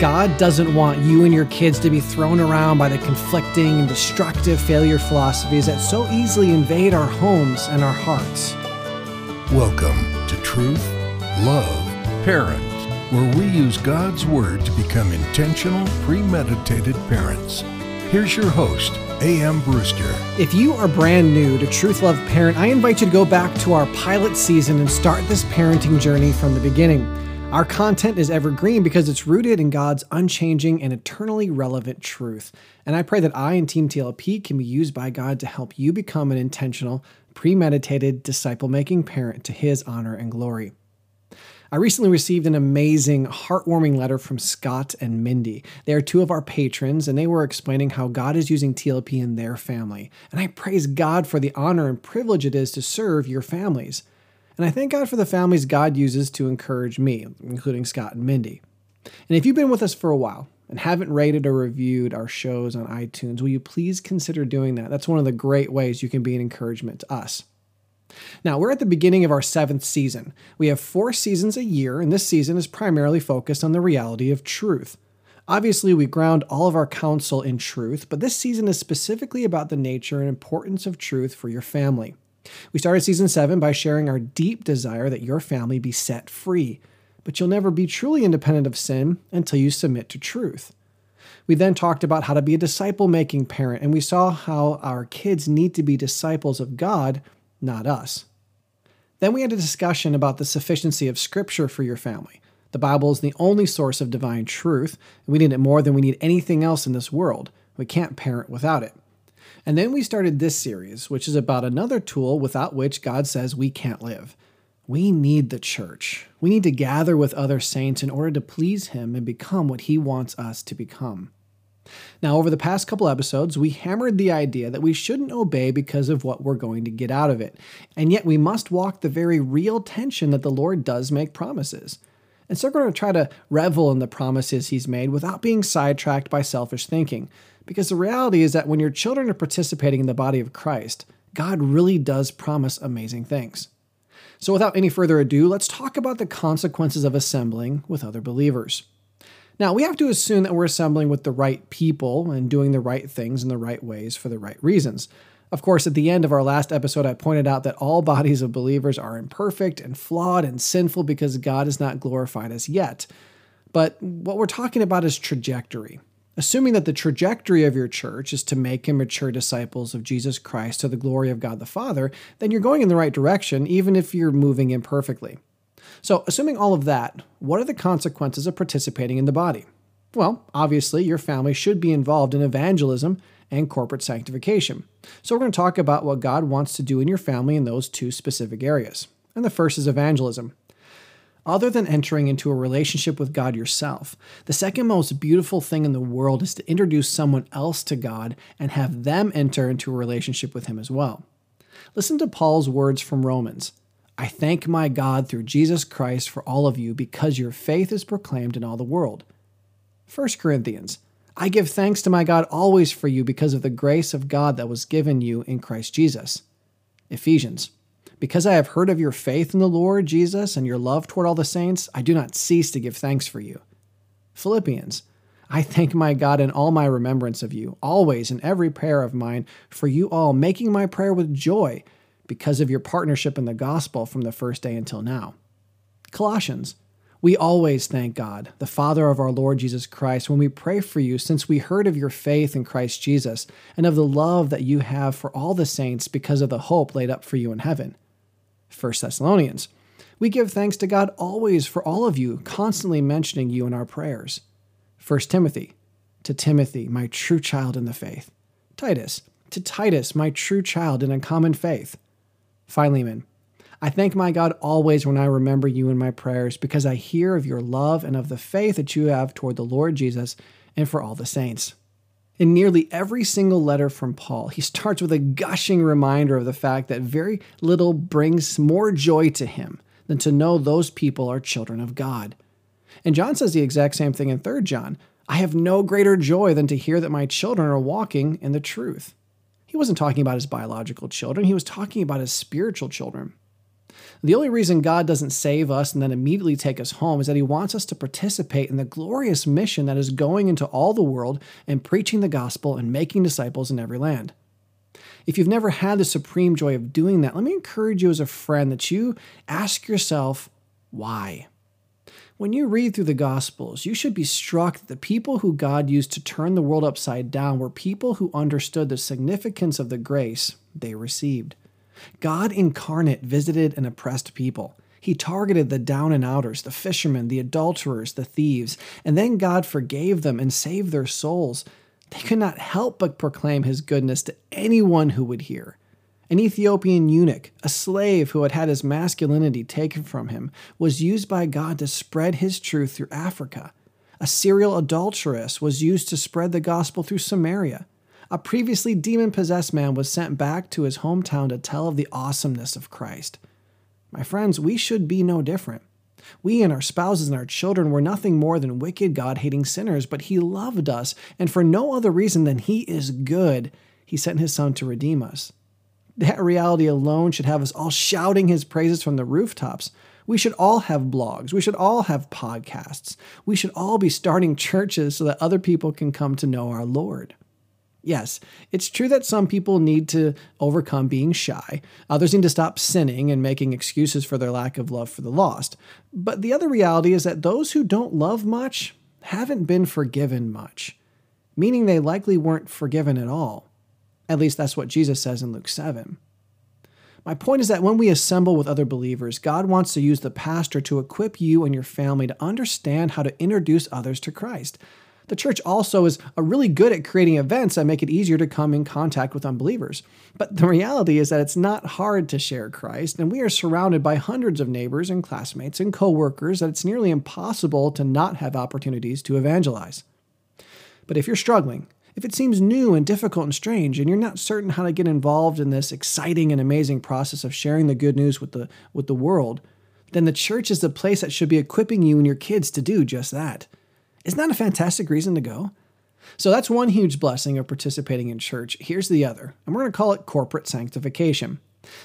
God doesn't want you and your kids to be thrown around by the conflicting and destructive failure philosophies that so easily invade our homes and our hearts. Welcome to Truth, Love, Parent, where we use God's Word to become intentional, premeditated parents. Here's your host, A.M. Brewster. If you are brand new to Truth Love Parent, I invite you to go back to our pilot season and start this parenting journey from the beginning. Our content is evergreen because it's rooted in God's unchanging and eternally relevant truth. And I pray that I and Team TLP can be used by God to help you become an intentional, premeditated, disciple making parent to His honor and glory. I recently received an amazing, heartwarming letter from Scott and Mindy. They are two of our patrons, and they were explaining how God is using TLP in their family. And I praise God for the honor and privilege it is to serve your families. And I thank God for the families God uses to encourage me, including Scott and Mindy. And if you've been with us for a while and haven't rated or reviewed our shows on iTunes, will you please consider doing that? That's one of the great ways you can be an encouragement to us. Now, we're at the beginning of our seventh season. We have four seasons a year, and this season is primarily focused on the reality of truth. Obviously, we ground all of our counsel in truth, but this season is specifically about the nature and importance of truth for your family. We started season seven by sharing our deep desire that your family be set free, but you'll never be truly independent of sin until you submit to truth. We then talked about how to be a disciple making parent, and we saw how our kids need to be disciples of God, not us. Then we had a discussion about the sufficiency of Scripture for your family. The Bible is the only source of divine truth, and we need it more than we need anything else in this world. We can't parent without it. And then we started this series, which is about another tool without which God says we can't live. We need the church. We need to gather with other saints in order to please Him and become what He wants us to become. Now, over the past couple episodes, we hammered the idea that we shouldn't obey because of what we're going to get out of it. And yet, we must walk the very real tension that the Lord does make promises. And so, we're going to try to revel in the promises He's made without being sidetracked by selfish thinking. Because the reality is that when your children are participating in the body of Christ, God really does promise amazing things. So, without any further ado, let's talk about the consequences of assembling with other believers. Now, we have to assume that we're assembling with the right people and doing the right things in the right ways for the right reasons. Of course, at the end of our last episode, I pointed out that all bodies of believers are imperfect and flawed and sinful because God is not glorified as yet. But what we're talking about is trajectory. Assuming that the trajectory of your church is to make and mature disciples of Jesus Christ to the glory of God the Father, then you're going in the right direction, even if you're moving imperfectly. So, assuming all of that, what are the consequences of participating in the body? Well, obviously, your family should be involved in evangelism and corporate sanctification. So, we're going to talk about what God wants to do in your family in those two specific areas. And the first is evangelism other than entering into a relationship with God yourself. The second most beautiful thing in the world is to introduce someone else to God and have them enter into a relationship with Him as well. Listen to Paul's words from Romans. I thank my God through Jesus Christ for all of you because your faith is proclaimed in all the world. 1 Corinthians. I give thanks to my God always for you because of the grace of God that was given you in Christ Jesus. Ephesians. Because I have heard of your faith in the Lord Jesus and your love toward all the saints, I do not cease to give thanks for you. Philippians, I thank my God in all my remembrance of you, always in every prayer of mine, for you all, making my prayer with joy because of your partnership in the gospel from the first day until now. Colossians, we always thank God, the Father of our Lord Jesus Christ, when we pray for you, since we heard of your faith in Christ Jesus and of the love that you have for all the saints because of the hope laid up for you in heaven. 1 Thessalonians. We give thanks to God always for all of you, constantly mentioning you in our prayers. 1 Timothy. To Timothy, my true child in the faith. Titus. To Titus, my true child in a common faith. Philemon. I thank my God always when I remember you in my prayers, because I hear of your love and of the faith that you have toward the Lord Jesus and for all the saints. In nearly every single letter from Paul, he starts with a gushing reminder of the fact that very little brings more joy to him than to know those people are children of God. And John says the exact same thing in 3 John I have no greater joy than to hear that my children are walking in the truth. He wasn't talking about his biological children, he was talking about his spiritual children. The only reason God doesn't save us and then immediately take us home is that He wants us to participate in the glorious mission that is going into all the world and preaching the gospel and making disciples in every land. If you've never had the supreme joy of doing that, let me encourage you as a friend that you ask yourself, why? When you read through the Gospels, you should be struck that the people who God used to turn the world upside down were people who understood the significance of the grace they received. God incarnate visited an oppressed people. He targeted the down and outers, the fishermen, the adulterers, the thieves, and then God forgave them and saved their souls. They could not help but proclaim his goodness to anyone who would hear. An Ethiopian eunuch, a slave who had had his masculinity taken from him, was used by God to spread his truth through Africa. A serial adulteress was used to spread the gospel through Samaria. A previously demon possessed man was sent back to his hometown to tell of the awesomeness of Christ. My friends, we should be no different. We and our spouses and our children were nothing more than wicked, God hating sinners, but He loved us, and for no other reason than He is good, He sent His Son to redeem us. That reality alone should have us all shouting his praises from the rooftops. We should all have blogs. We should all have podcasts. We should all be starting churches so that other people can come to know our Lord. Yes, it's true that some people need to overcome being shy. Others need to stop sinning and making excuses for their lack of love for the lost. But the other reality is that those who don't love much haven't been forgiven much, meaning they likely weren't forgiven at all. At least that's what Jesus says in Luke 7. My point is that when we assemble with other believers, God wants to use the pastor to equip you and your family to understand how to introduce others to Christ. The church also is uh, really good at creating events that make it easier to come in contact with unbelievers. But the reality is that it's not hard to share Christ, and we are surrounded by hundreds of neighbors and classmates and coworkers that it's nearly impossible to not have opportunities to evangelize. But if you're struggling, if it seems new and difficult and strange, and you're not certain how to get involved in this exciting and amazing process of sharing the good news with the, with the world, then the church is the place that should be equipping you and your kids to do just that. Isn't that a fantastic reason to go? So that's one huge blessing of participating in church. Here's the other, and we're going to call it corporate sanctification.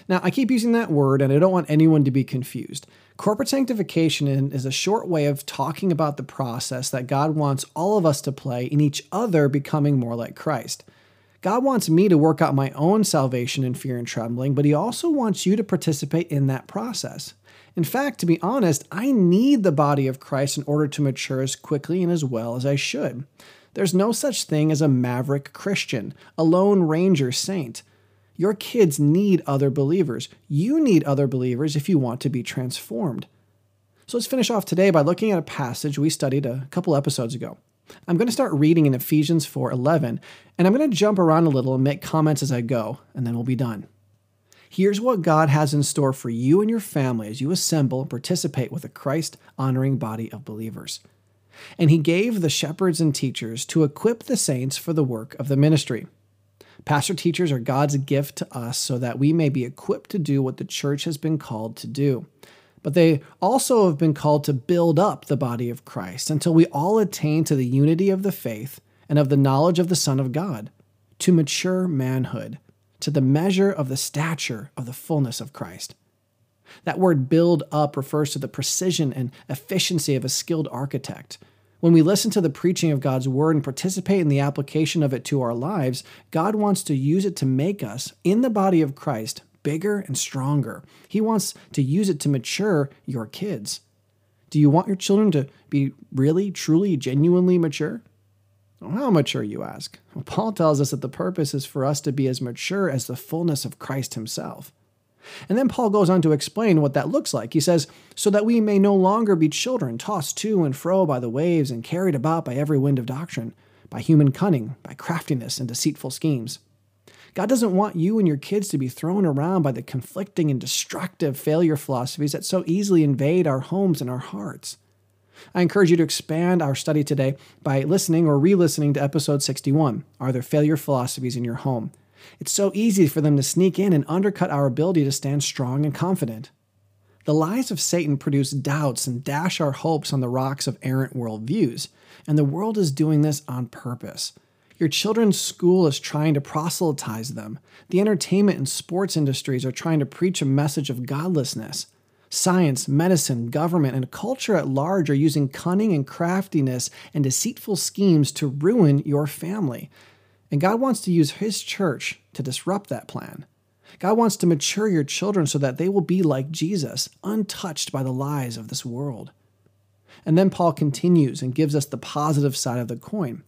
Now, I keep using that word, and I don't want anyone to be confused. Corporate sanctification is a short way of talking about the process that God wants all of us to play in each other becoming more like Christ. God wants me to work out my own salvation in fear and trembling, but He also wants you to participate in that process. In fact, to be honest, I need the body of Christ in order to mature as quickly and as well as I should. There's no such thing as a maverick Christian, a lone ranger saint. Your kids need other believers. You need other believers if you want to be transformed. So let's finish off today by looking at a passage we studied a couple episodes ago. I'm going to start reading in Ephesians 4:11, and I'm going to jump around a little and make comments as I go, and then we'll be done. Here's what God has in store for you and your family as you assemble and participate with a Christ honoring body of believers. And he gave the shepherds and teachers to equip the saints for the work of the ministry Pastor teachers are God's gift to us so that we may be equipped to do what the church has been called to do. But they also have been called to build up the body of Christ until we all attain to the unity of the faith and of the knowledge of the Son of God, to mature manhood, to the measure of the stature of the fullness of Christ. That word build up refers to the precision and efficiency of a skilled architect when we listen to the preaching of God's word and participate in the application of it to our lives, God wants to use it to make us, in the body of Christ, bigger and stronger. He wants to use it to mature your kids. Do you want your children to be really, truly, genuinely mature? How mature, you ask? Well, Paul tells us that the purpose is for us to be as mature as the fullness of Christ himself. And then Paul goes on to explain what that looks like. He says, So that we may no longer be children, tossed to and fro by the waves and carried about by every wind of doctrine, by human cunning, by craftiness and deceitful schemes. God doesn't want you and your kids to be thrown around by the conflicting and destructive failure philosophies that so easily invade our homes and our hearts. I encourage you to expand our study today by listening or re listening to episode 61 Are There Failure Philosophies in Your Home? It's so easy for them to sneak in and undercut our ability to stand strong and confident. The lies of Satan produce doubts and dash our hopes on the rocks of errant worldviews, and the world is doing this on purpose. Your children's school is trying to proselytize them. The entertainment and sports industries are trying to preach a message of godlessness. Science, medicine, government, and culture at large are using cunning and craftiness and deceitful schemes to ruin your family. And God wants to use His church to disrupt that plan. God wants to mature your children so that they will be like Jesus, untouched by the lies of this world. And then Paul continues and gives us the positive side of the coin.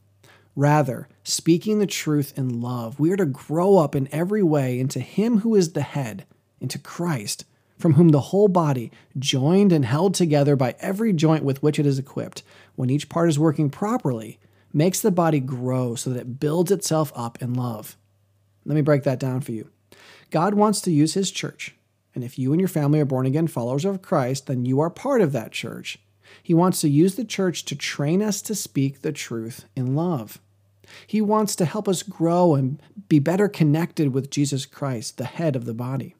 Rather, speaking the truth in love, we are to grow up in every way into Him who is the head, into Christ, from whom the whole body, joined and held together by every joint with which it is equipped, when each part is working properly, makes the body grow so that it builds itself up in love. Let me break that down for you. God wants to use His church, and if you and your family are born again followers of Christ, then you are part of that church. He wants to use the church to train us to speak the truth in love. He wants to help us grow and be better connected with Jesus Christ, the head of the body.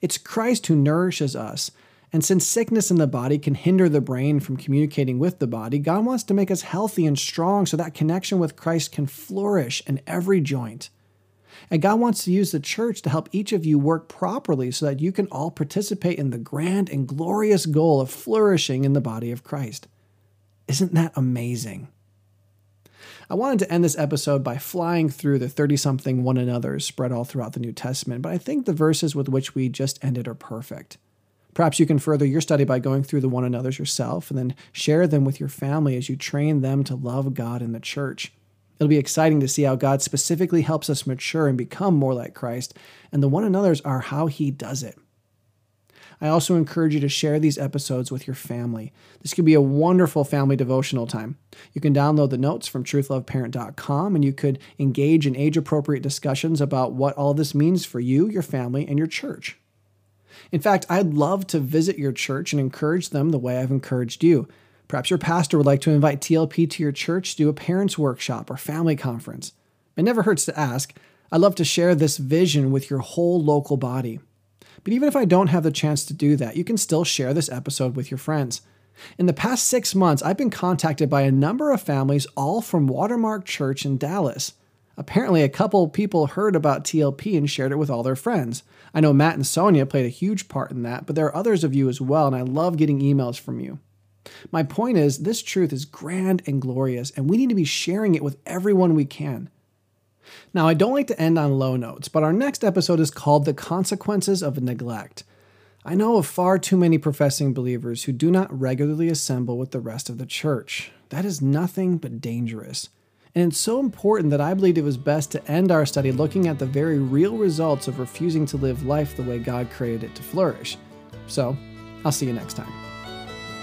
It's Christ who nourishes us. And since sickness in the body can hinder the brain from communicating with the body, God wants to make us healthy and strong so that connection with Christ can flourish in every joint. And God wants to use the church to help each of you work properly so that you can all participate in the grand and glorious goal of flourishing in the body of Christ. Isn't that amazing? I wanted to end this episode by flying through the 30 something one another's spread all throughout the New Testament, but I think the verses with which we just ended are perfect. Perhaps you can further your study by going through the one another's yourself and then share them with your family as you train them to love God and the church. It'll be exciting to see how God specifically helps us mature and become more like Christ, and the one another's are how He does it. I also encourage you to share these episodes with your family. This could be a wonderful family devotional time. You can download the notes from truthloveparent.com and you could engage in age appropriate discussions about what all this means for you, your family, and your church. In fact, I'd love to visit your church and encourage them the way I've encouraged you. Perhaps your pastor would like to invite TLP to your church to do a parents' workshop or family conference. It never hurts to ask. I'd love to share this vision with your whole local body. But even if I don't have the chance to do that, you can still share this episode with your friends. In the past six months, I've been contacted by a number of families, all from Watermark Church in Dallas. Apparently, a couple people heard about TLP and shared it with all their friends. I know Matt and Sonia played a huge part in that, but there are others of you as well, and I love getting emails from you. My point is, this truth is grand and glorious, and we need to be sharing it with everyone we can. Now, I don't like to end on low notes, but our next episode is called The Consequences of Neglect. I know of far too many professing believers who do not regularly assemble with the rest of the church. That is nothing but dangerous. And it's so important that I believed it was best to end our study looking at the very real results of refusing to live life the way God created it to flourish. So, I'll see you next time.